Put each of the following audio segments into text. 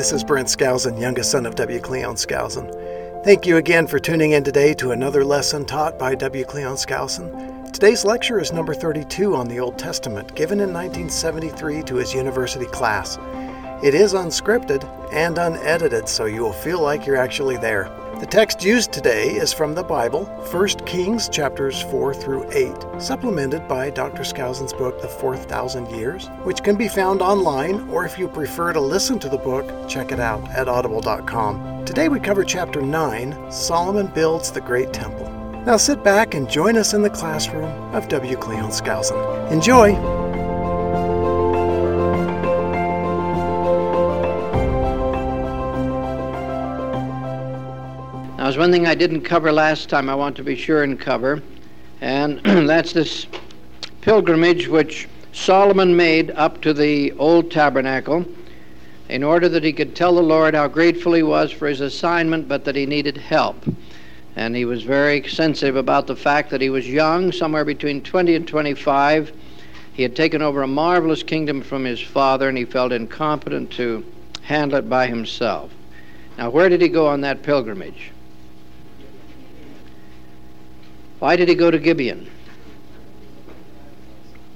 This is Brent Skousen, youngest son of W. Cleon Skousen. Thank you again for tuning in today to another lesson taught by W. Cleon Skousen. Today's lecture is number 32 on the Old Testament, given in 1973 to his university class. It is unscripted and unedited, so you will feel like you're actually there. The text used today is from the Bible, 1 Kings chapters 4 through 8, supplemented by Dr. Skousen's book, The Fourth Thousand Years, which can be found online, or if you prefer to listen to the book, check it out at audible.com. Today we cover chapter 9 Solomon Builds the Great Temple. Now sit back and join us in the classroom of W. Cleon Skousen. Enjoy! Now, there's one thing I didn't cover last time I want to be sure and cover, and that's this pilgrimage which Solomon made up to the old tabernacle in order that he could tell the Lord how grateful he was for his assignment, but that he needed help. And he was very sensitive about the fact that he was young, somewhere between 20 and 25. He had taken over a marvelous kingdom from his father, and he felt incompetent to handle it by himself. Now, where did he go on that pilgrimage? Why did he go to Gibeon?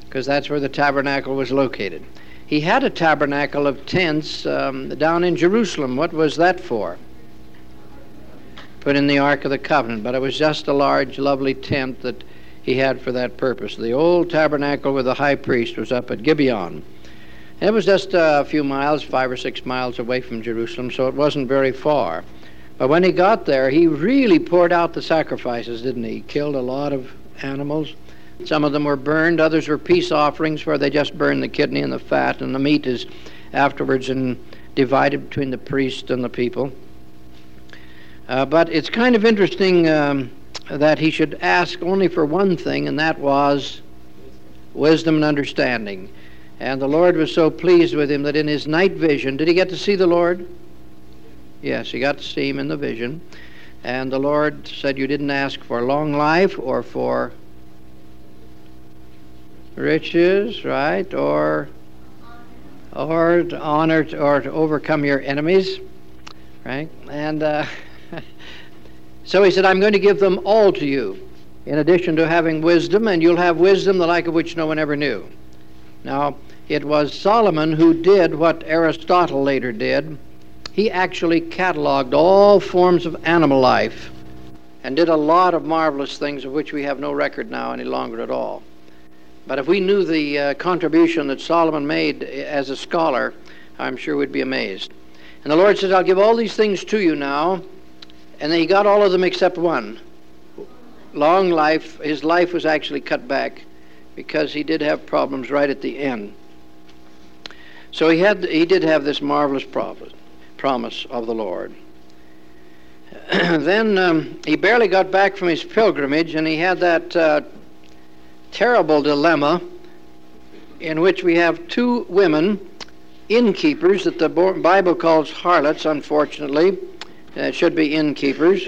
Because that's where the tabernacle was located. He had a tabernacle of tents um, down in Jerusalem. What was that for? Put in the Ark of the Covenant, but it was just a large, lovely tent that he had for that purpose. The old tabernacle with the high priest was up at Gibeon. It was just a few miles, five or six miles away from Jerusalem, so it wasn't very far. But when he got there, he really poured out the sacrifices, didn't he? He killed a lot of animals. Some of them were burned, others were peace offerings where they just burn the kidney and the fat, and the meat is afterwards and divided between the priest and the people. Uh, but it's kind of interesting um, that he should ask only for one thing, and that was wisdom and understanding. And the Lord was so pleased with him that in his night vision, did he get to see the Lord? Yes, he got to see him in the vision. And the Lord said, You didn't ask for long life or for riches, right? Or or to honor or to overcome your enemies, right? And uh, so he said, I'm going to give them all to you, in addition to having wisdom, and you'll have wisdom the like of which no one ever knew. Now, it was Solomon who did what Aristotle later did he actually cataloged all forms of animal life and did a lot of marvelous things of which we have no record now any longer at all. But if we knew the uh, contribution that Solomon made as a scholar, I'm sure we'd be amazed. And the Lord says, I'll give all these things to you now. And he got all of them except one. Long life, his life was actually cut back because he did have problems right at the end. So he had he did have this marvelous problem promise of the Lord. then um, he barely got back from his pilgrimage, and he had that uh, terrible dilemma in which we have two women, innkeepers, that the Bible calls harlots, unfortunately. Uh, should be innkeepers.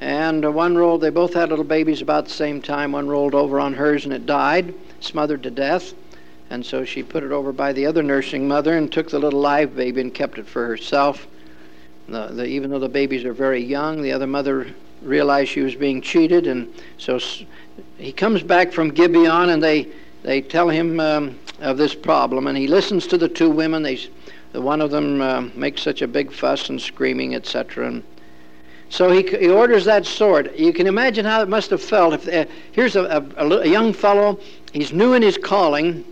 And uh, one rolled, they both had little babies about the same time. One rolled over on hers and it died, smothered to death. And so she put it over by the other nursing mother and took the little live baby and kept it for herself. The, the, even though the babies are very young, the other mother realized she was being cheated, and so he comes back from Gibeon, and they they tell him um, of this problem, and he listens to the two women. They, the one of them uh, makes such a big fuss and screaming, etc. And so he, he orders that sword. You can imagine how it must have felt. If uh, here's a, a, a young fellow, he's new in his calling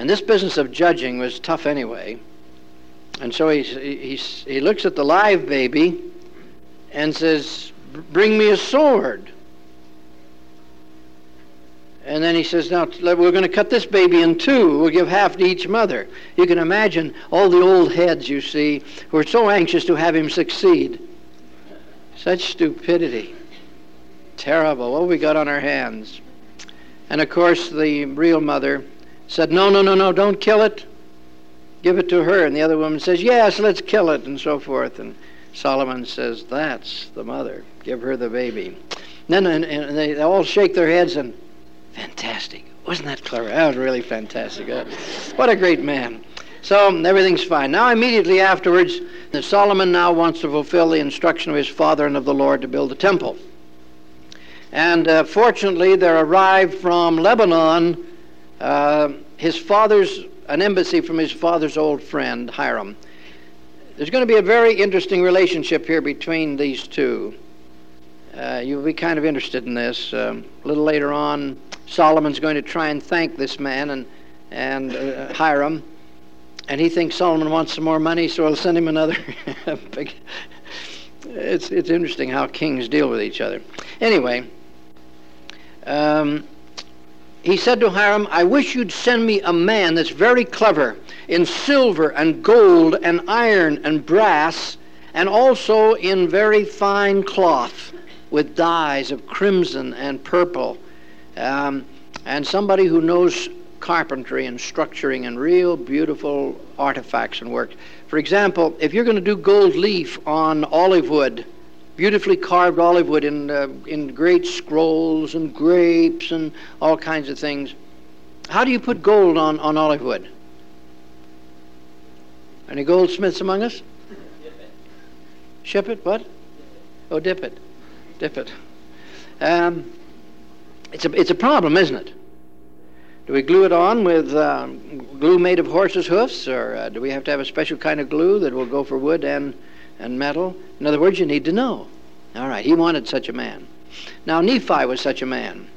and this business of judging was tough anyway. And so he, he, he looks at the live baby and says, Bring me a sword. And then he says, Now we're going to cut this baby in two. We'll give half to each mother. You can imagine all the old heads, you see, who are so anxious to have him succeed. Such stupidity. Terrible. What we got on our hands. And of course, the real mother said, No, no, no, no, don't kill it. Give it to her. And the other woman says, Yes, let's kill it, and so forth. And Solomon says, That's the mother. Give her the baby. And then and they all shake their heads and, Fantastic. Wasn't that clever? That was really fantastic. What a great man. So everything's fine. Now, immediately afterwards, Solomon now wants to fulfill the instruction of his father and of the Lord to build the temple. And uh, fortunately, there arrived from Lebanon uh, his father's, an embassy from his father's old friend, Hiram. There's going to be a very interesting relationship here between these two. Uh, you'll be kind of interested in this. Um, a little later on, Solomon's going to try and thank this man and, and uh, Hiram. And he thinks Solomon wants some more money, so he'll send him another. it's, it's interesting how kings deal with each other. Anyway, um, he said to Hiram, I wish you'd send me a man that's very clever in silver and gold and iron and brass, and also in very fine cloth with dyes of crimson and purple, um, and somebody who knows carpentry and structuring and real beautiful artifacts and work. For example, if you're going to do gold leaf on olive wood, beautifully carved olive wood in, uh, in great scrolls and grapes and all kinds of things, how do you put gold on, on olive wood? Any goldsmiths among us? Ship it? What? Oh, dip it. Dip it. Um, it's, a, it's a problem, isn't it? Do we glue it on with uh, glue made of horse's hoofs, or uh, do we have to have a special kind of glue that will go for wood and, and metal? In other words, you need to know. All right, he wanted such a man. Now, Nephi was such a man.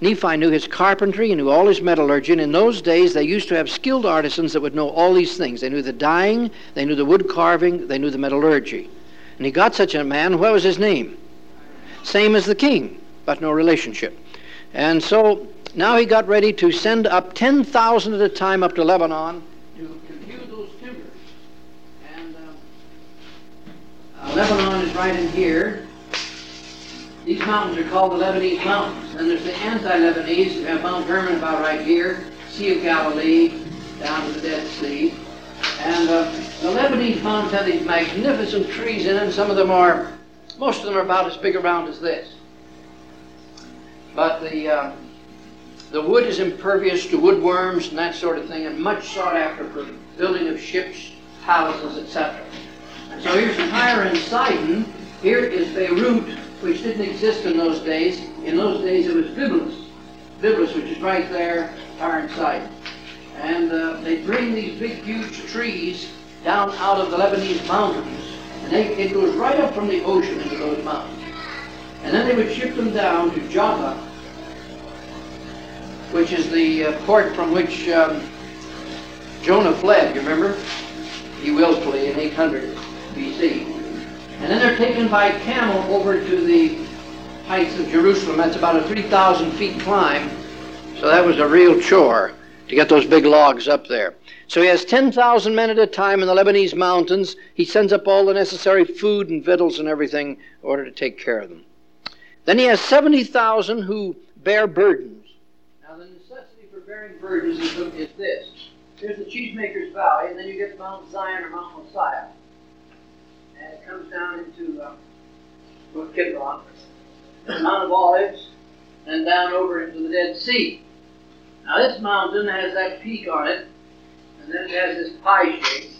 Nephi knew his carpentry, he knew all his metallurgy, and in those days they used to have skilled artisans that would know all these things. They knew the dyeing, they knew the wood carving, they knew the metallurgy. And he got such a man. What was his name? Same as the king, but no relationship. And so now he got ready to send up 10,000 at a time up to Lebanon to compute those timbers. And uh, uh, Lebanon is right in here. These mountains are called the Lebanese Mountains. And there's the anti-Lebanese, have Mount Hermon about right here, Sea of Galilee, down to the Dead Sea. And uh, the Lebanese mountains have these magnificent trees in them. Some of them are, most of them are about as big around as this. But the, uh, the wood is impervious to woodworms and that sort of thing, and much sought after for building of ships, palaces, etc. So here's Tyre and Sidon. Here is Beirut, which didn't exist in those days. In those days, it was Byblos, Byblos, which is right there, Tyre and Sidon. And uh, they bring these big, huge trees down out of the Lebanese mountains, and they, it goes right up from the ocean into those mountains. And then they would ship them down to Joppa, which is the uh, port from which um, Jonah fled, you remember? He will flee in 800 BC. And then they're taken by camel over to the heights of Jerusalem. That's about a 3,000 feet climb. So that was a real chore to get those big logs up there. So he has 10,000 men at a time in the Lebanese mountains. He sends up all the necessary food and victuals and everything in order to take care of them. Then he has 70,000 who bear burdens. Now, the necessity for bearing burdens is, is this. There's the Cheesemaker's Valley, and then you get Mount Zion or Mount Moriah and it comes down into uh, Kidron, the Mount of Olives, and down over into the Dead Sea. Now this mountain has that peak on it, and then it has this pie shape.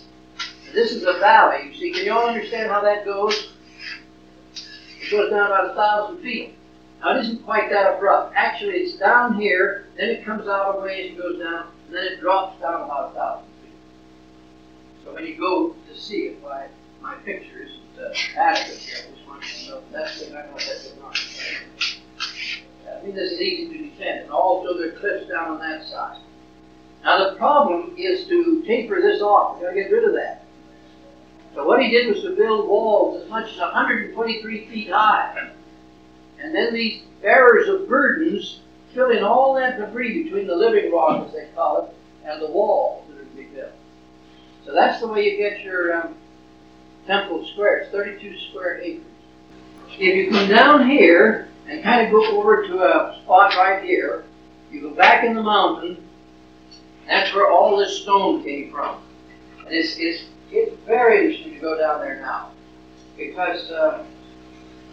This is a valley. You see, can you all understand how that goes? It goes down about a thousand feet. Now it isn't quite that abrupt. Actually, it's down here, then it comes out a ways and goes down, and then it drops down about a thousand feet. So when you go to see it by my picture uh, adequate here. I just want you to know that's the, I know that's the not. I think this is easy to defend. And also there are cliffs down on that side. Now the problem is to taper this off. We've got to get rid of that. So what he did was to build walls as much as 123 feet high. And then these bearers of burdens fill in all that debris between the living rock, as they call it, and the walls that are to be built. So that's the way you get your um, Temple Square. It's 32 square acres. If you come down here and kind of go over to a spot right here, you go back in the mountain, that's where all this stone came from. And it's, it's, it's very interesting to go down there now because uh,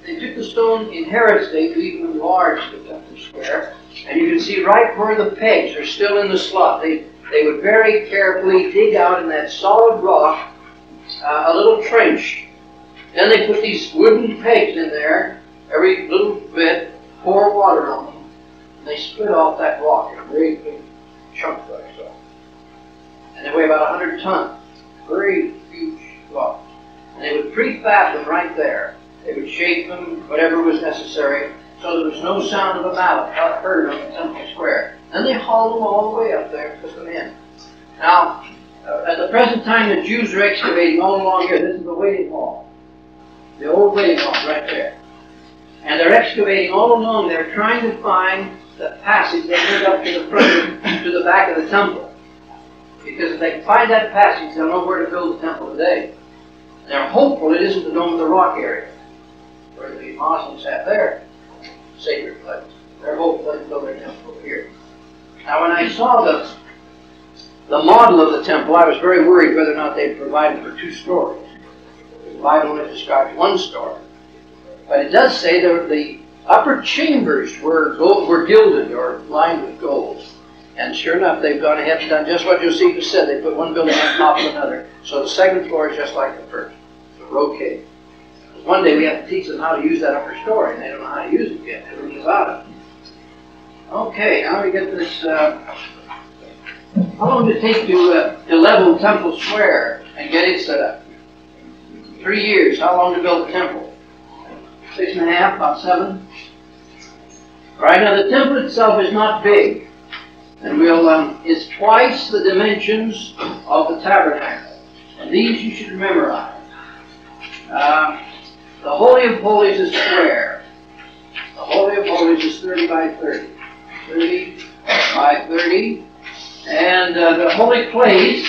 they took the stone in Herod's day to even enlarge the Temple Square, and you can see right where the pegs are still in the slot. They, they would very carefully dig out in that solid rock uh, a little trench. Then they put these wooden pegs in there, every little bit, pour water on them, and they split off that rock in a very big chunk like so. And they weigh about 100 tons. Very huge rock. And they would prefab them right there. They would shape them, whatever was necessary, so there was no sound of a mallet heard on the Temple Square. Then they hauled them all the way up there and put them in. Now, uh, at the present time, the Jews are excavating all along here. This is the waiting hall. The old waiting hall right there. And they're excavating all along there, trying to find the passage that went up to the front, to the back of the temple. Because if they find that passage, they'll know where to build the temple today. They're hopeful it isn't the Dome of the Rock area, where the Muslims have their sacred place. They're hopeful they can build their temple here. Now, when I saw the the model of the temple, I was very worried whether or not they'd provided for two stories. The Bible only describes one story. But it does say that the upper chambers were gold, were gilded or lined with gold. And sure enough, they've gone ahead and done just what Josephus said. They put one building on top of another. So the second floor is just like the first. A roquet. One day we have to teach them how to use that upper story, and they don't know how to use it yet. Everything about it. Okay, now we get this. Uh, how long did it take to, uh, to level Temple Square and get it set up? Three years. How long to build the temple? Six and a half, about seven. All right, now the temple itself is not big, and we'll, um, is twice the dimensions of the tabernacle. And these you should memorize. Uh, the Holy of Holies is square. The Holy of Holies is 30 by 30. 30 by 30. And uh, the holy place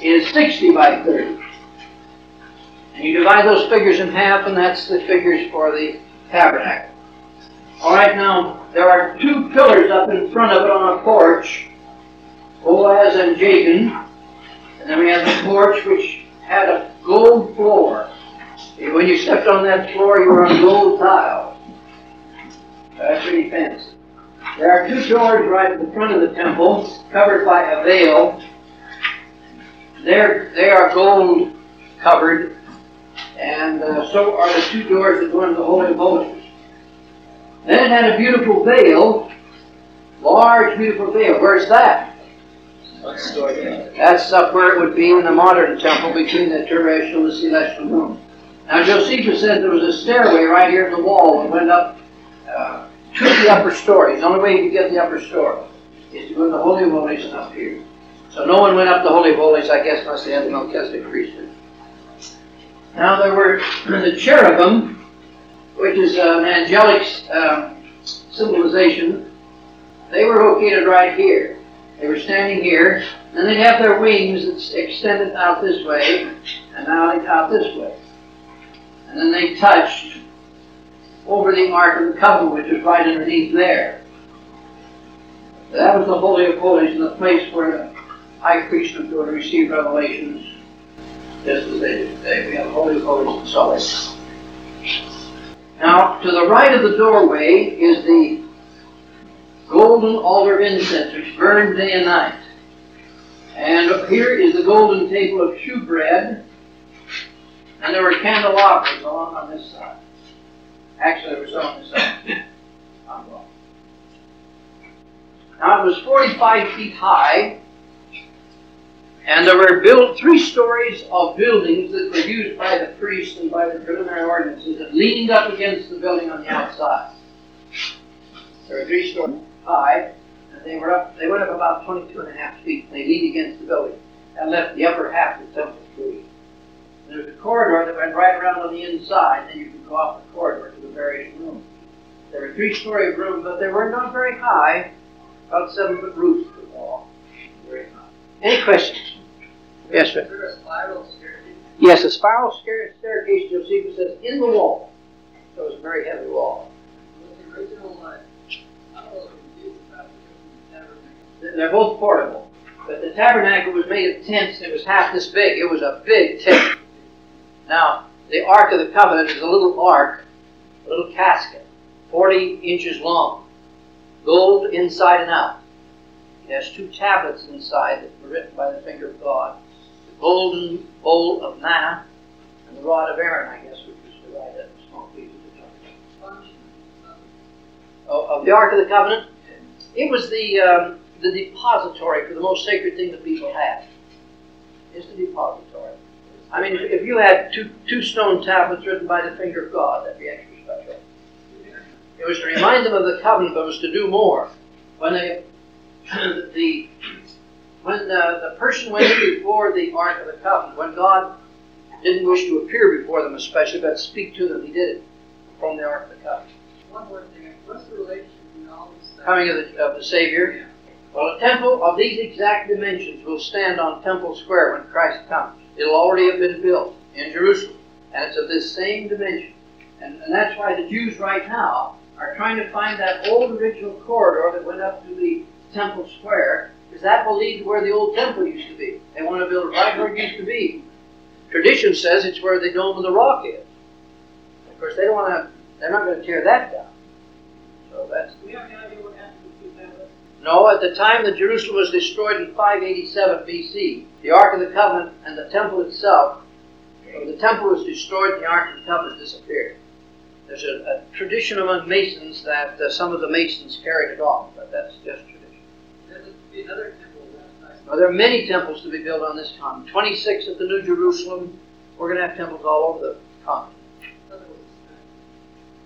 is 60 by 30. And you divide those figures in half, and that's the figures for the tabernacle. All right, now, there are two pillars up in front of it on a porch, Boaz and Jachin. And then we have the porch, which had a gold floor. When you stepped on that floor, you were on gold tile. That's pretty fancy. There are two doors right at the front of the temple, covered by a veil. They're, they are gold covered, and uh, so are the two doors that go into the Holy of Holies. Then it had a beautiful veil, large, beautiful veil. Where's that? That's up where it would be in the modern temple between the terrestrial and the celestial room. Now, Josephus said there was a stairway right here in the wall that went up uh, to the upper story. The only way you could get the upper story is to go to the Holy of Holies and up here. So no one went up the Holy of Holies, I guess, unless they had the Melchizedek priesthood. Now there were the cherubim, which is an angelic um, symbolization. They were located right here. They were standing here, and they'd have their wings extended out this way, and out, out this way. And then they touched over the Ark of the Covenant, which is right underneath there. That was the Holy of Holies, and the place where the high priest would go to receive revelations, just as they do today. We have Holy of Holies in Salt Now, to the right of the doorway is the golden altar incense, which burned day and night. And up here is the golden table of shewbread, and there were candelabras along on this side. Actually, there was some on this side. Now, it was 45 feet high, and there were built three stories of buildings that were used by the priests and by the preliminary ordinances that leaned up against the building on the outside. There were three stories high, and they were up. They went up about 22 and a half feet. And they leaned against the building and left the upper half of the temple free. There's a corridor that went right around on the inside, and you could go off the corridor to the various rooms. There were three-story rooms, but they were not very high, about seven-foot roofs to the wall. Very high. Any questions? Yes, sir. Is a spiral staircase? Yes, a spiral staircase, Josephus says, in the wall. So it was a very heavy wall. The original, uh, I'm a little confused about the. They're both portable. But the tabernacle was made of tents, and it was half this big. It was a big tent. Now, the Ark of the Covenant is a little ark, a little casket, 40 inches long, gold inside and out. It has two tablets inside that were written by the finger of God. The golden bowl of manna and the rod of Aaron, I guess, which was divided into small pieces of, of the Ark of the Covenant. It was the um, the depository for the most sacred thing that people had. It's the depository. I mean, if you had two two stone tablets written by the finger of God, that'd be extra special. It was to remind them of the covenant, but it was to do more. When they the when the, the person went in before the Ark of the Covenant, when God didn't wish to appear before them especially, but speak to them, he did it from the Ark of the Covenant. One more thing, what's the relation between all this stuff? Coming of the, of the Savior. Well, a temple of these exact dimensions will stand on Temple Square when Christ comes. It'll already have been built in Jerusalem, and it's of this same dimension. And, and that's why the Jews right now are trying to find that old original corridor that went up to the Temple Square, because that will lead to where the old temple used to be. They want to build it right where it used to be. Tradition says it's where the Dome of the Rock is. Of course, they don't want to. They're not going to tear that down. So that's we have any idea to the two no, at the time that Jerusalem was destroyed in 587 BC, the Ark of the Covenant and the temple itself, so the temple was destroyed the Ark of the Covenant disappeared. There's a, a tradition among Masons that uh, some of the Masons carried it off, but that's just tradition. There's a- be another temple. Well, there are many temples to be built on this continent. 26 at the New Jerusalem. We're going to have temples all over the continent.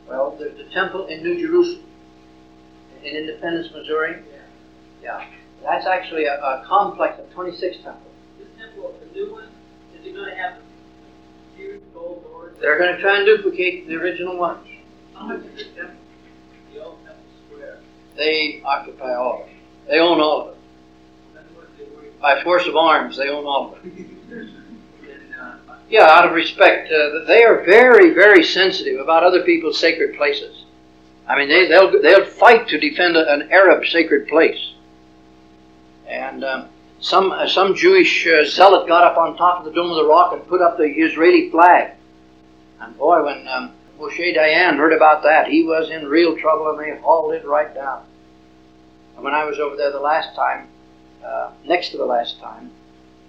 Well, there's the temple in New Jerusalem, in Independence, Missouri. yeah. That's actually a, a complex of 26 temples. This the new one, is it gonna have huge gold doors? They're going to try and duplicate the original ones. How much is the temple, the old temple square? They occupy all of it. They own all of it. That's what they were, By force of arms, they own all of it. uh, Yeah, out of respect, uh, they are very, very sensitive about other people's sacred places. I mean, they, they'll they'll fight to defend a, an Arab sacred place. And um, some uh, some Jewish uh, zealot got up on top of the dome of the rock and put up the Israeli flag. And boy, when um, Moshe Dayan heard about that, he was in real trouble, and they hauled it right down. And when I was over there the last time, uh, next to the last time,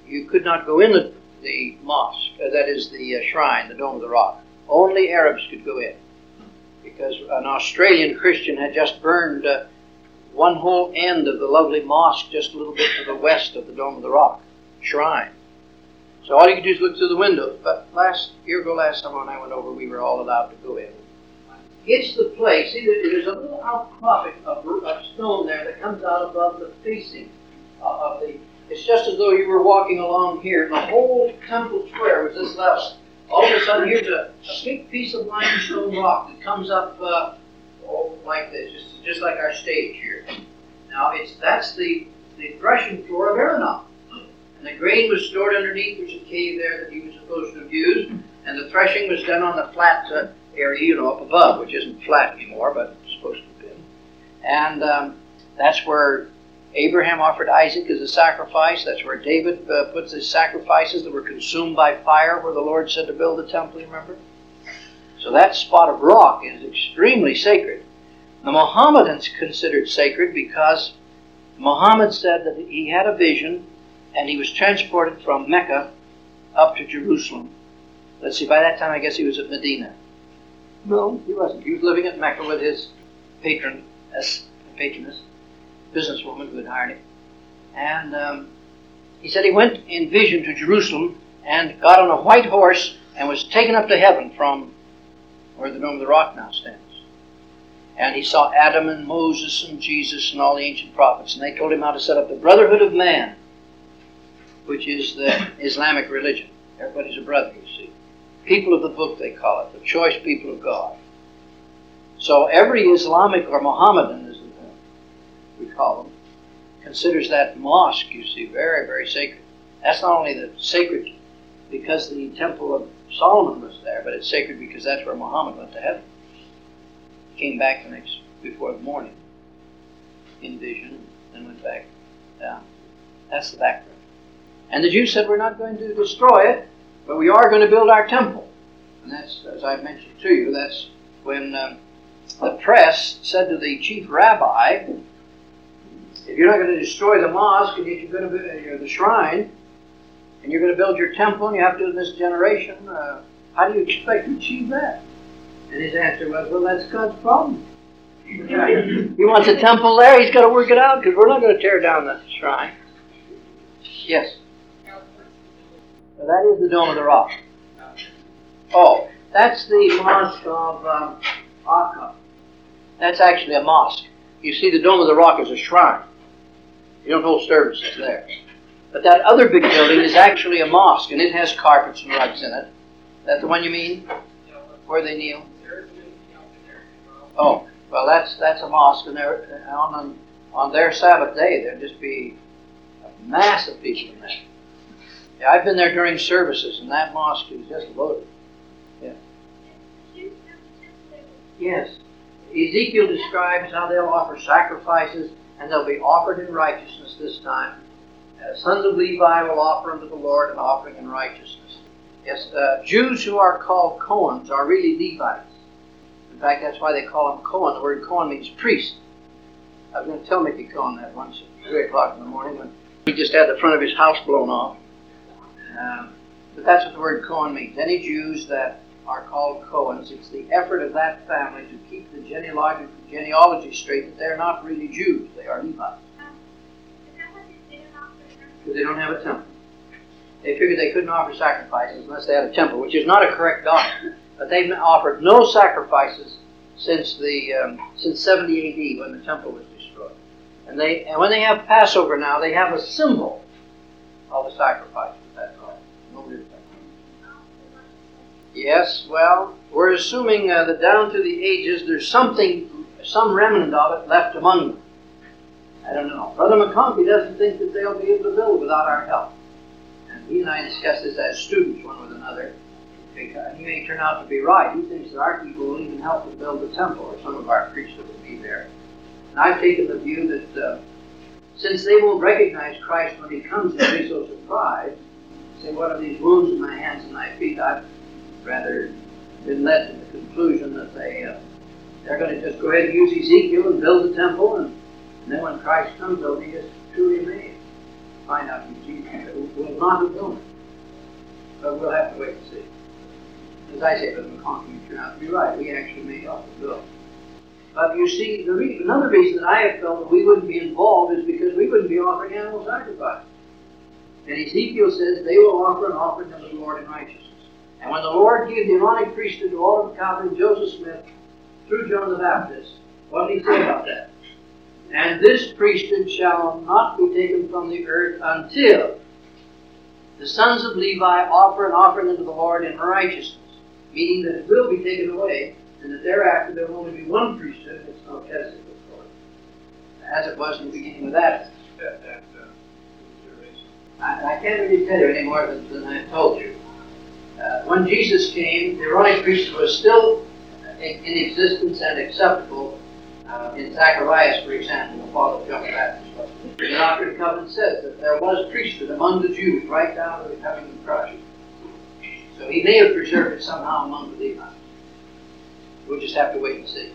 you could not go in the, the mosque, uh, that is the uh, shrine, the Dome of the Rock. Only Arabs could go in. Because an Australian Christian had just burned uh, one whole end of the lovely mosque just a little bit to the west of the Dome of the Rock shrine. So all you could do is look through the windows. But last year ago, last summer when I went over, we were all allowed to go in. It's the place. See, there's a little outcropping of, of stone there that comes out above the facing of of the. It's just as though you were walking along here, and the whole temple square was this level. All of a sudden, here's a, a big piece of limestone rock that comes up uh, like this, just just like our stage here. Now, it's that's the the threshing floor of Araunah. And the grain was stored underneath. There's a cave there that he was supposed to have used. And the threshing was done on the flat uh, area, you know, up above, which isn't flat anymore, but it's supposed to have been. And um, that's where Abraham offered Isaac as a sacrifice. That's where David uh, puts his sacrifices that were consumed by fire, where the Lord said to build the temple, remember? So that spot of rock is extremely sacred. The Mohammedans considered sacred because Muhammad said that he had a vision and he was transported from Mecca up to Jerusalem. Let's see, by that time I guess he was at Medina. No, he wasn't. He was living at Mecca with his patron, patroness, businesswoman who had hired him. And um, he said he went in vision to Jerusalem and got on a white horse and was taken up to heaven from where the Dome of the Rock now stands. And he saw Adam and Moses and Jesus and all the ancient prophets, and they told him how to set up the Brotherhood of Man, which is the Islamic religion. Everybody's a brother, you see. People of the book, they call it, the choice people of God. So every Islamic or Mohammedan, as we call them, considers that mosque, you see, very, very sacred. That's not only the sacred because the temple of Solomon was there, but it's sacred because that's where Muhammad went to heaven. He Came back the next before the morning in vision, and went back down. That's the background. And the Jews said, We're not going to destroy it, but we are going to build our temple. And that's, as I mentioned to you, that's when um, the press said to the chief rabbi, If you're not going to destroy the mosque and you're going to build the shrine, and you're going to build your temple, and you have to do in this generation, uh, how do you expect to achieve that? And his answer was, well, that's God's problem. he wants a temple there, he's got to work it out because we're not going to tear down the shrine. Yes. Well, that is the Dome of the Rock. Oh, that's the mosque of um, Akka. That's actually a mosque. You see, the Dome of the Rock is a shrine. You don't hold services there. But that other big building is actually a mosque, and it has carpets and rugs in it. That the one you mean? Where they kneel? Oh, well, that's that's a mosque, and they're, uh, on on their Sabbath day, there'd just be a mass of people in there. Yeah, I've been there during services, and that mosque is just loaded. Yeah. Yes. Ezekiel describes how they'll offer sacrifices, and they'll be offered in righteousness this time. Uh, sons of Levi will offer unto the Lord an offering in righteousness. Yes, uh, Jews who are called Cohens are really Levites. In fact, that's why they call them Cohen. The word Cohen means priest. I was going to tell Mickey Cohen that once at 3 o'clock in the morning when he just had the front of his house blown off. Um, but that's what the word Cohen means. Any Jews that are called Cohens, it's the effort of that family to keep the genealogy, genealogy straight that they're not really Jews, they are Levites. Because they don't have a temple. They figured they couldn't offer sacrifices unless they had a temple, which is not a correct doctrine. But they've offered no sacrifices since the um, since 70 AD when the temple was destroyed. And they and when they have Passover now, they have a symbol of the sacrifice. That's all. Yes, well, we're assuming uh, that down to the ages there's something, some remnant of it left among them. I don't know. Brother McConkie doesn't think that they'll be able to build without our help. And he and I discussed this as students, one with another. He may turn out to be right. He thinks that our people will even help to build the temple, or some of our priests will be there. And I've taken the view that uh, since they won't recognize Christ when he comes and be so surprised, say, What are these wounds in my hands and my feet? I've rather been led to the conclusion that they, uh, they're going to just go ahead and use Ezekiel and build the temple, and, and then when Christ comes, they'll be just truly amazed. Find out who Jesus will not have known it. But we'll have to wait and see as I say, but McConkie turned out to be right. We actually made off the bill. But you see, re- another reason that I have felt that we wouldn't be involved is because we wouldn't be offering animal sacrifice. And Ezekiel says they will offer an offering to the Lord in righteousness. And when the Lord gave the Aaronic priesthood to all of the Calvin Joseph Smith through John the Baptist, what did he say about that? And this priesthood shall not be taken from the earth until the sons of Levi offer an offering unto the Lord in righteousness meaning that it will be taken away, and that thereafter there will only be one priesthood, it's Melchizedek, of as it was in the beginning with Adam. I, I can't really tell you any more than, than I've told you. Uh, when Jesus came, the Aaronic priesthood was still in existence and acceptable uh, in Zacharias, for example, the father of John the Baptist. The Doctrine and Covenant says that there was priesthood among the Jews right down to the coming of Christ. So he may have preserved it somehow among the Levites. We'll just have to wait and see.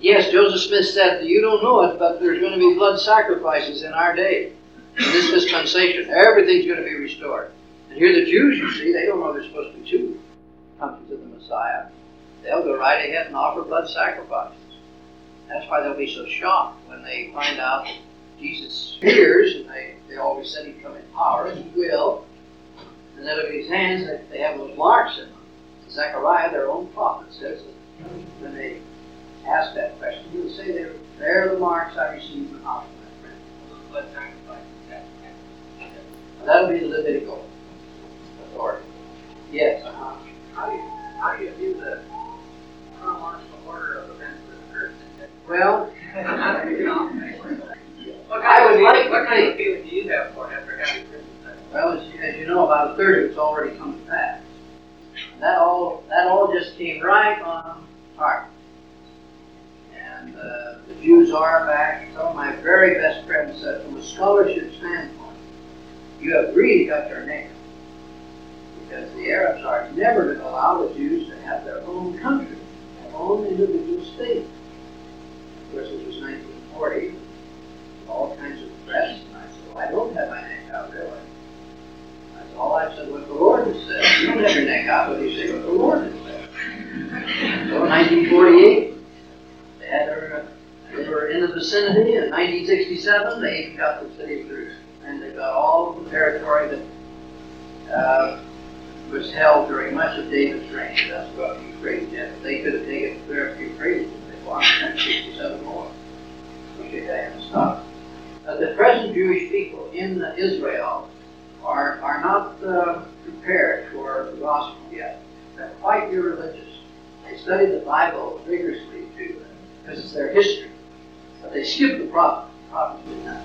Yes, Joseph Smith said, you don't know it, but there's going to be blood sacrifices in our day. In this dispensation, everything's going to be restored. And here the Jews, you see, they don't know there's supposed to be two comings of the Messiah. They'll go right ahead and offer blood sacrifices. That's why they'll be so shocked when they find out that Jesus appears, and they, they always said he'd come in power, and he will. And then of his hands, they have those marks in them. Zechariah, their own prophet, says that when they ask that question, he will say, there, there are the marks I received from out my friend. That'll be the Levitical authority. Yes. Uh-huh. How do you how do you view the Well, I would like what kind of feeling do you have for well, as, you know, about a third of it's already come to pass. That all that all just came right on target. And uh, the Jews are back. Some of my very best friends said, from a scholarship standpoint, you have really got your name. Because the Arabs are never going to allow the Jews to have their own country, own individual state. Of course, this was 1940, all kinds of press, and I said, well, I don't have my neck out, really. That's all I said what the Lord has said. You don't have your neck out, but you say what the Lord has said. so in 1948, they had their, they were in the vicinity. In 1967, they got the city of Jerusalem, and they got all of the territory that uh, was held during much of David's reign. That's what Euphrates did. They could have taken the rest of Euphrates if they wanted 67 more. Okay, they haven't stopped. Uh, the present Jewish people in Israel are, are not uh, prepared for the gospel yet. They're quite irreligious. They study the Bible vigorously too, because it's their history. But they skip the prophets. The prophets did not.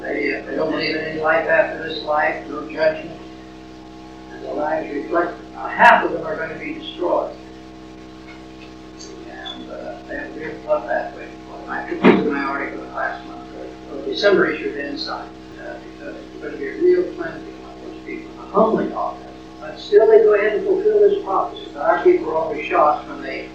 They, uh, they don't believe in any life after this life, no judgment. The lives reflect, uh, half of them are going to be destroyed. And uh, they have real tough that way. I in my article last month, or December issue of Insight, uh, because it's going to be a real cleansing of those people, a humbling of. But still, they go ahead and fulfill this prophecy. Our people are always shocked when they,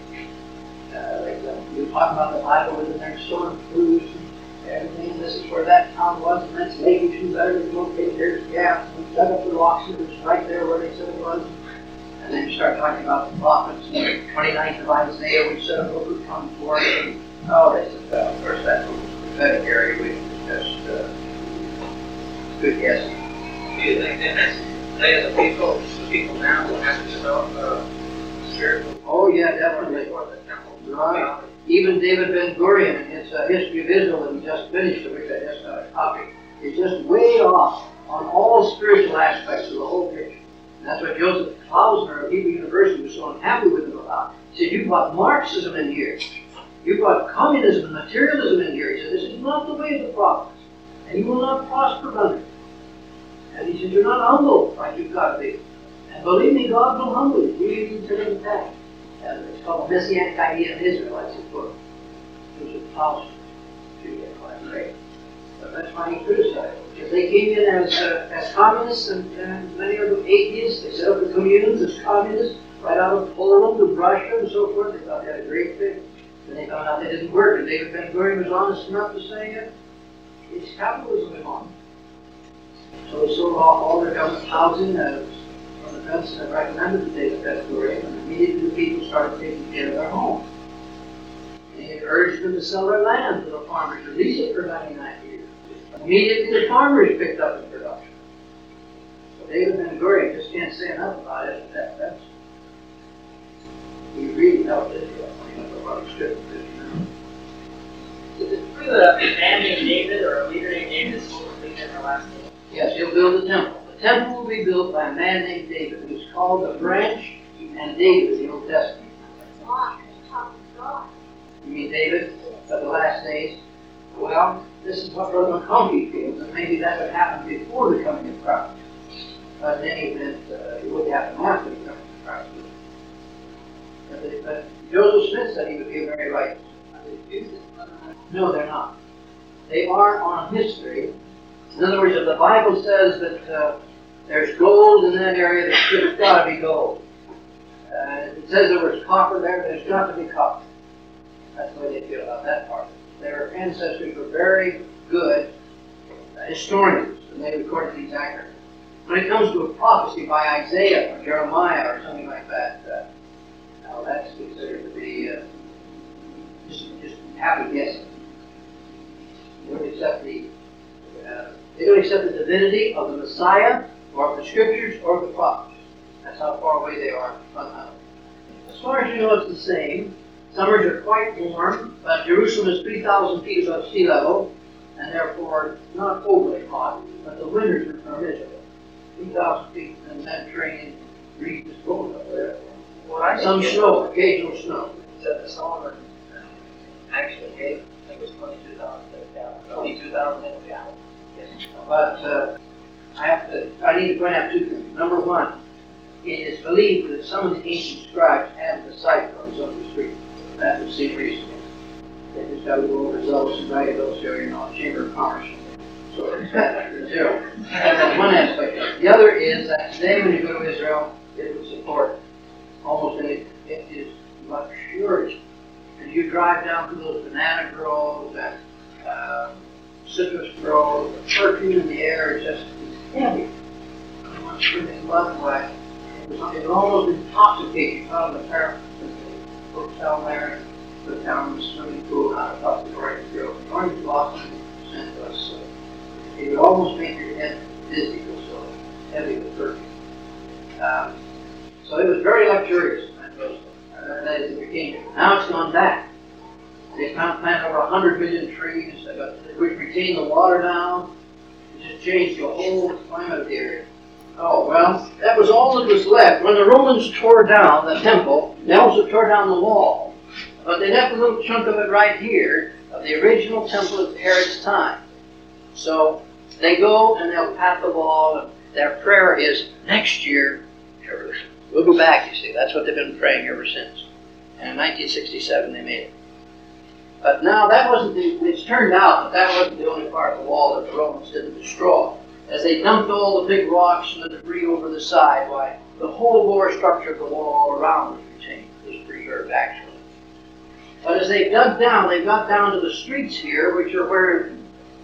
uh, they, we talk about the Bible within their storm crews and everything. This is where that town was, and that's making sure better than located. There's gas. We dug up the rocks, and it right there where they said it was. And then you start talking about the prophets, and the 29th of Isaiah, which said a book would come forth. And, oh, they said, well, of course, that was prophetic area, was just uh, good guess. Do you think that they are the people, the people now who have to develop uh, spiritual Oh, yeah, definitely. for the temple? Right. Even David Ben Gurion, his uh, History of Israel that he just finished, which I just got a copy, is just way off on all spiritual aspects of the whole picture. And that's what Joseph Klausner of Hebrew University was so unhappy with him about. He said, You brought Marxism in here. You brought communism and materialism in here. He said, This is not the way of the prophets. And you will not prosper under it. And he said, You're not humble like you've got to be. And believe me, God will humble you. You need to take back. And it's called The Messianic Idea in Israel. That's his book. It was a policy. quite great. But that's why he criticized it. Because they came in as, uh, as communists, and, and many of them atheists. They set up the communes as communists, right out of Poland and Russia and so forth. They thought they had a great thing. Then they found out they didn't work, and David Ben Gurion was honest enough to say, uh, it's capitalism want. So they sold off all their government housing, uh, from the Princeton had recommended to David Ben Gurion, and immediately the people started taking care of their homes. And he urged them to sell their land to the farmers, to lease it for 99 years. Immediately the farmers picked up the production. So David Ben Gurion just can't say enough about it. That, that's, he really helped Israel. Mean, that's what strip of this, you know. Is it true that a man named David or a leader named David is supposed to be in our last name? Yes, he'll build a temple. Temple will be built by a man named David, who's called the branch and David of the Old Testament. You mean David of the last days? Well, this is what Brother McConkie feels, and maybe that would happen before the coming of Christ. But in any event, uh, it would happen after the coming of Christ. But, but Joseph Smith said he would be very righteous. No, they're not. They are on history. In other words, if the Bible says that uh, there's gold in that area, there's got to be gold. Uh, it says there was copper there, there's got to be copper. That's the way they feel about that part. Their ancestors were very good uh, historians, and they recorded these accurately. When it comes to a prophecy by Isaiah or Jeremiah or something like that, uh, now that's considered to be uh, just, just happy guessing. They don't accept the uh, they don't accept the divinity of the Messiah or of the scriptures or of the prophets. That's how far away they are fundamentally. As far as you know, it's the same. Summers are quite warm, but Jerusalem is 3,000 feet above sea level, and therefore not overly hot. But the winters are miserable. 3,000 feet in the Mediterranean region is cold up there. What I Some think snow, occasional snow. is that the Solomon uh, actually gave, I think it was twenty-two thousand, twenty-two thousand gallons. But uh, I have to, I need to point out two things. Number one, it is believed that some of the ancient scribes had the cyclones on the street. That was seen recently. They just got to over those and write those here, you know, Chamber of Commerce. So it's zero. That's one aspect. The other is that today when you go to Israel, it would support almost it is luxurious. And you drive down to those banana groves and um, citrus groves, the perfume in the air is just heavy. I once heard in blood way. It was it almost intoxicating out of the parapet. hotel there, the town was swimming pool out above the orange grove. Orange blossom sent us, uh, it would almost make your head dizzy, it so heavy with perfume. Um, so it was very luxurious. Uh, that is the beginning. Now it's gone back. They've planted over 100 million trees, which retain the water now. It just changed the whole climate area. Oh, well, that was all that was left. When the Romans tore down the temple, they also tore down the wall. But they left a little chunk of it right here of the original temple of Herod's time. So they go and they'll pat the wall, and their prayer is next year, Jerusalem. We'll go back, you see. That's what they've been praying ever since. And in 1967, they made it. But now that wasn't the, it's turned out that that wasn't the only part of the wall that the Romans didn't destroy. As they dumped all the big rocks and the debris over the side, why, the whole lower structure of the wall all around was retained, was preserved actually. But as they dug down, they got down to the streets here, which are where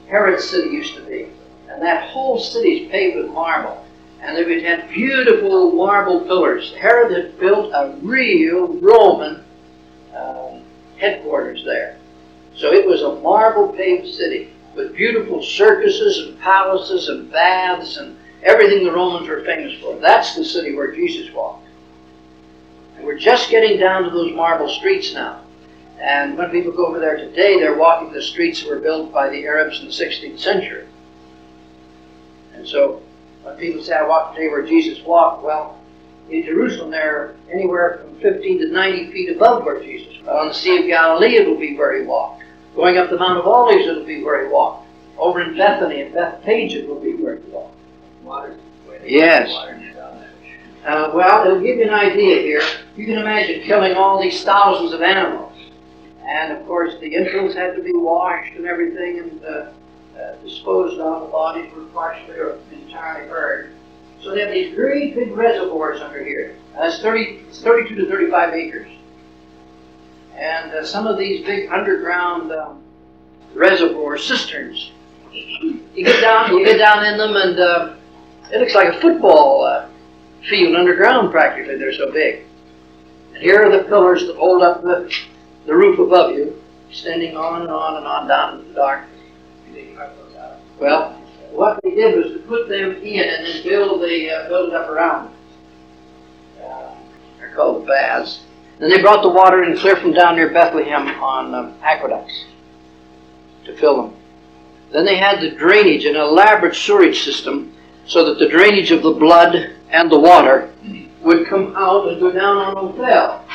Herod's city used to be. And that whole city is paved with marble and they had beautiful marble pillars. Herod had built a real Roman um, headquarters there. So it was a marble paved city with beautiful circuses and palaces and baths and everything the Romans were famous for. That's the city where Jesus walked. And we're just getting down to those marble streets now. And when people go over there today, they're walking the streets that were built by the Arabs in the 16th century. And so when people say, I walked the day where Jesus walked, well, in Jerusalem, they're anywhere from 15 to 90 feet above where Jesus walked. On the Sea of Galilee, it'll be where he walked. Going up the Mount of Olives, it'll be where he walked. Over in Bethany and Bethpage, it will be where he walked. Water. Yes. Uh, well, it'll give you an idea here. You can imagine killing all these thousands of animals. And of course, the infants had to be washed and everything, and uh, uh, disposed of. The bodies were partially or entirely burned. So they have these great big reservoirs under here. Uh, it's 30, it's 32 to 35 acres. And uh, some of these big underground um, reservoir cisterns, you get down, you get down in them, and uh, it looks like a football uh, field underground practically. They're so big. And here are the pillars that hold up the, the roof above you, extending on and on and on down into the dark. Well, what they did was to put them in and then build the uh, build it up around them. Uh, they're called baths. Then they brought the water in clear from down near Bethlehem on um, aqueducts to fill them. Then they had the drainage, an elaborate sewerage system, so that the drainage of the blood and the water would come out and go down on the well.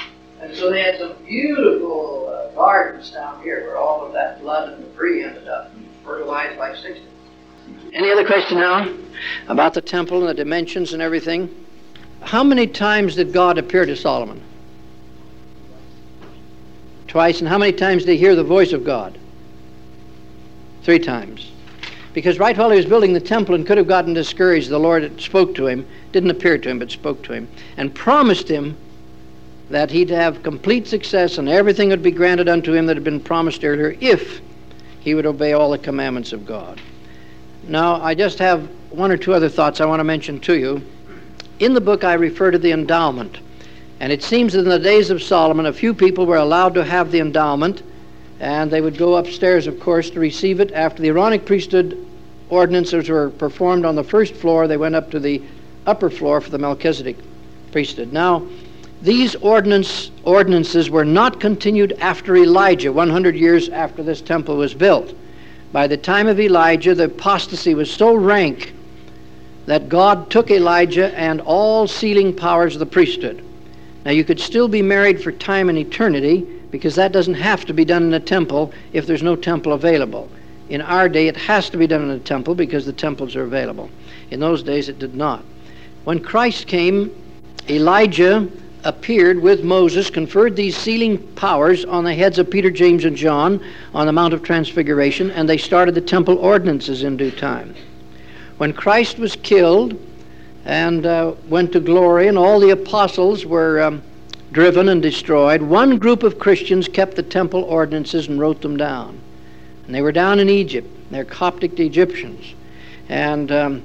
And so they had some beautiful uh, gardens down here where all of that blood and debris ended up fertilized by 60. Any other question now about the temple and the dimensions and everything? How many times did God appear to Solomon? Twice. And how many times did he hear the voice of God? Three times. Because right while he was building the temple and could have gotten discouraged, the Lord spoke to him, didn't appear to him, but spoke to him, and promised him that he'd have complete success and everything would be granted unto him that had been promised earlier if he would obey all the commandments of God. Now, I just have one or two other thoughts I want to mention to you. In the book, I refer to the endowment. And it seems that in the days of Solomon, a few people were allowed to have the endowment, and they would go upstairs, of course, to receive it. After the Aaronic priesthood ordinances were performed on the first floor, they went up to the upper floor for the Melchizedek priesthood. Now, these ordinance, ordinances were not continued after Elijah, 100 years after this temple was built. By the time of Elijah, the apostasy was so rank that God took Elijah and all sealing powers of the priesthood. Now, you could still be married for time and eternity because that doesn't have to be done in a temple if there's no temple available. In our day, it has to be done in a temple because the temples are available. In those days, it did not. When Christ came, Elijah appeared with Moses, conferred these sealing powers on the heads of Peter, James, and John on the Mount of Transfiguration, and they started the temple ordinances in due time. When Christ was killed and uh, went to glory, and all the apostles were um, driven and destroyed, one group of Christians kept the temple ordinances and wrote them down. And they were down in Egypt. They're Coptic Egyptians. And um,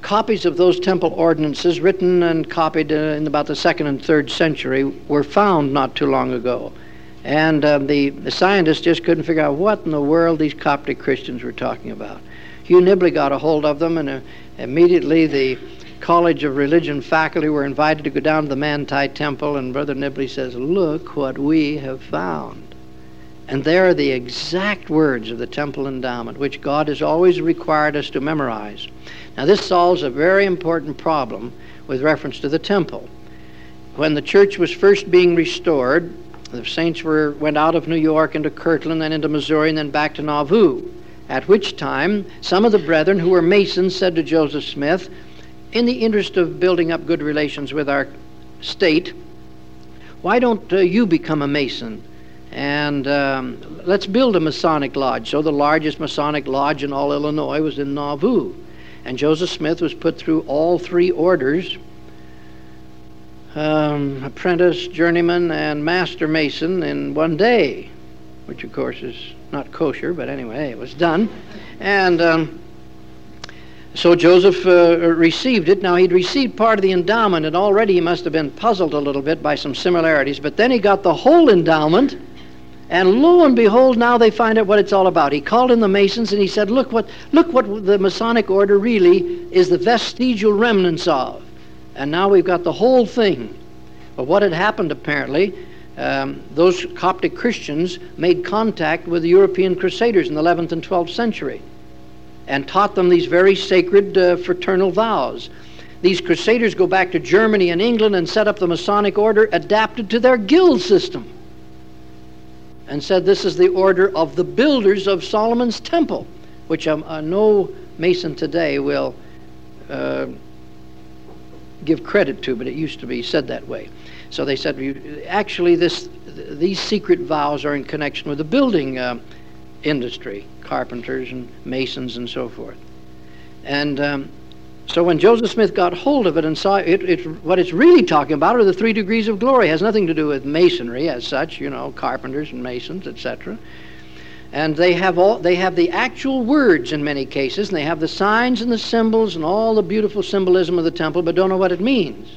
copies of those temple ordinances, written and copied uh, in about the second and third century, were found not too long ago. And uh, the, the scientists just couldn't figure out what in the world these Coptic Christians were talking about. Hugh Nibley got a hold of them, and uh, immediately the College of Religion faculty were invited to go down to the Manti Temple, and Brother Nibley says, Look what we have found. And there are the exact words of the temple endowment, which God has always required us to memorize. Now, this solves a very important problem with reference to the temple. When the church was first being restored, the saints were, went out of New York into Kirtland, then into Missouri, and then back to Nauvoo. At which time, some of the brethren who were Masons said to Joseph Smith, in the interest of building up good relations with our state, why don't uh, you become a Mason? And um, let's build a Masonic lodge. So the largest Masonic lodge in all Illinois was in Nauvoo. And Joseph Smith was put through all three orders um, apprentice, journeyman, and master mason in one day, which of course is not kosher, but anyway, it was done. And um, so Joseph uh, received it. Now, he'd received part of the endowment, and already he must have been puzzled a little bit by some similarities, but then he got the whole endowment. And lo and behold, now they find out what it's all about. He called in the Masons and he said, Look what, look what the Masonic order really is the vestigial remnants of. And now we've got the whole thing. But what had happened apparently, um, those Coptic Christians made contact with the European Crusaders in the 11th and 12th century and taught them these very sacred uh, fraternal vows. These Crusaders go back to Germany and England and set up the Masonic order adapted to their guild system and said this is the order of the builders of Solomon's temple, which um, uh, no Mason today will uh, give credit to, but it used to be said that way. So they said, actually, this, these secret vows are in connection with the building uh, industry, carpenters and masons and so forth. And um, so when Joseph Smith got hold of it and saw it, it, what it's really talking about are the three degrees of glory. It has nothing to do with masonry as such, you know, carpenters and masons, etc. And they have all they have the actual words in many cases, and they have the signs and the symbols and all the beautiful symbolism of the temple, but don't know what it means.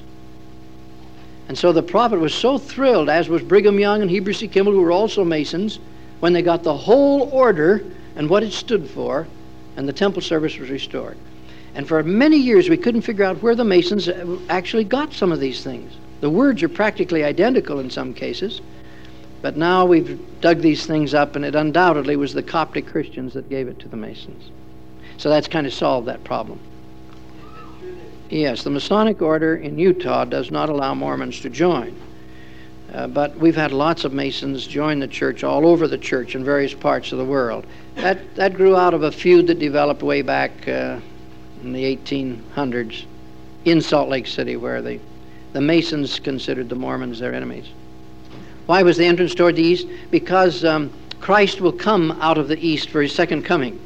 And so the prophet was so thrilled, as was Brigham Young and Heber C. Kimball, who were also Masons, when they got the whole order and what it stood for, and the temple service was restored. And for many years, we couldn't figure out where the Masons actually got some of these things. The words are practically identical in some cases, but now we've dug these things up, and it undoubtedly was the Coptic Christians that gave it to the Masons. So that's kind of solved that problem. Yes, the Masonic Order in Utah does not allow Mormons to join. Uh, but we've had lots of Masons join the church all over the church in various parts of the world. That, that grew out of a feud that developed way back uh, in the 1800s in Salt Lake City, where the, the Masons considered the Mormons their enemies. Why was the entrance toward the east? Because um, Christ will come out of the east for his second coming.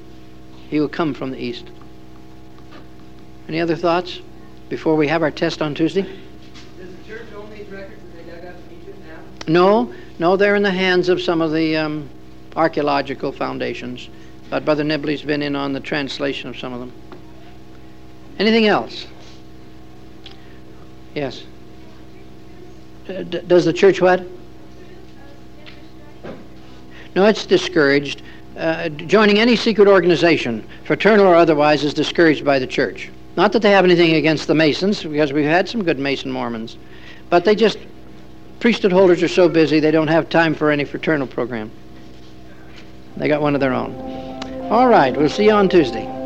He will come from the east. Any other thoughts before we have our test on Tuesday? Does the church own these records that they dug up in Egypt now? No, no, they're in the hands of some of the um, archaeological foundations. But Brother Nibley's been in on the translation of some of them. Anything else? Yes. D- does the church what? No, it's discouraged. Uh, joining any secret organization, fraternal or otherwise, is discouraged by the church. Not that they have anything against the Masons, because we've had some good Mason Mormons, but they just, priesthood holders are so busy they don't have time for any fraternal program. They got one of their own. All right, we'll see you on Tuesday.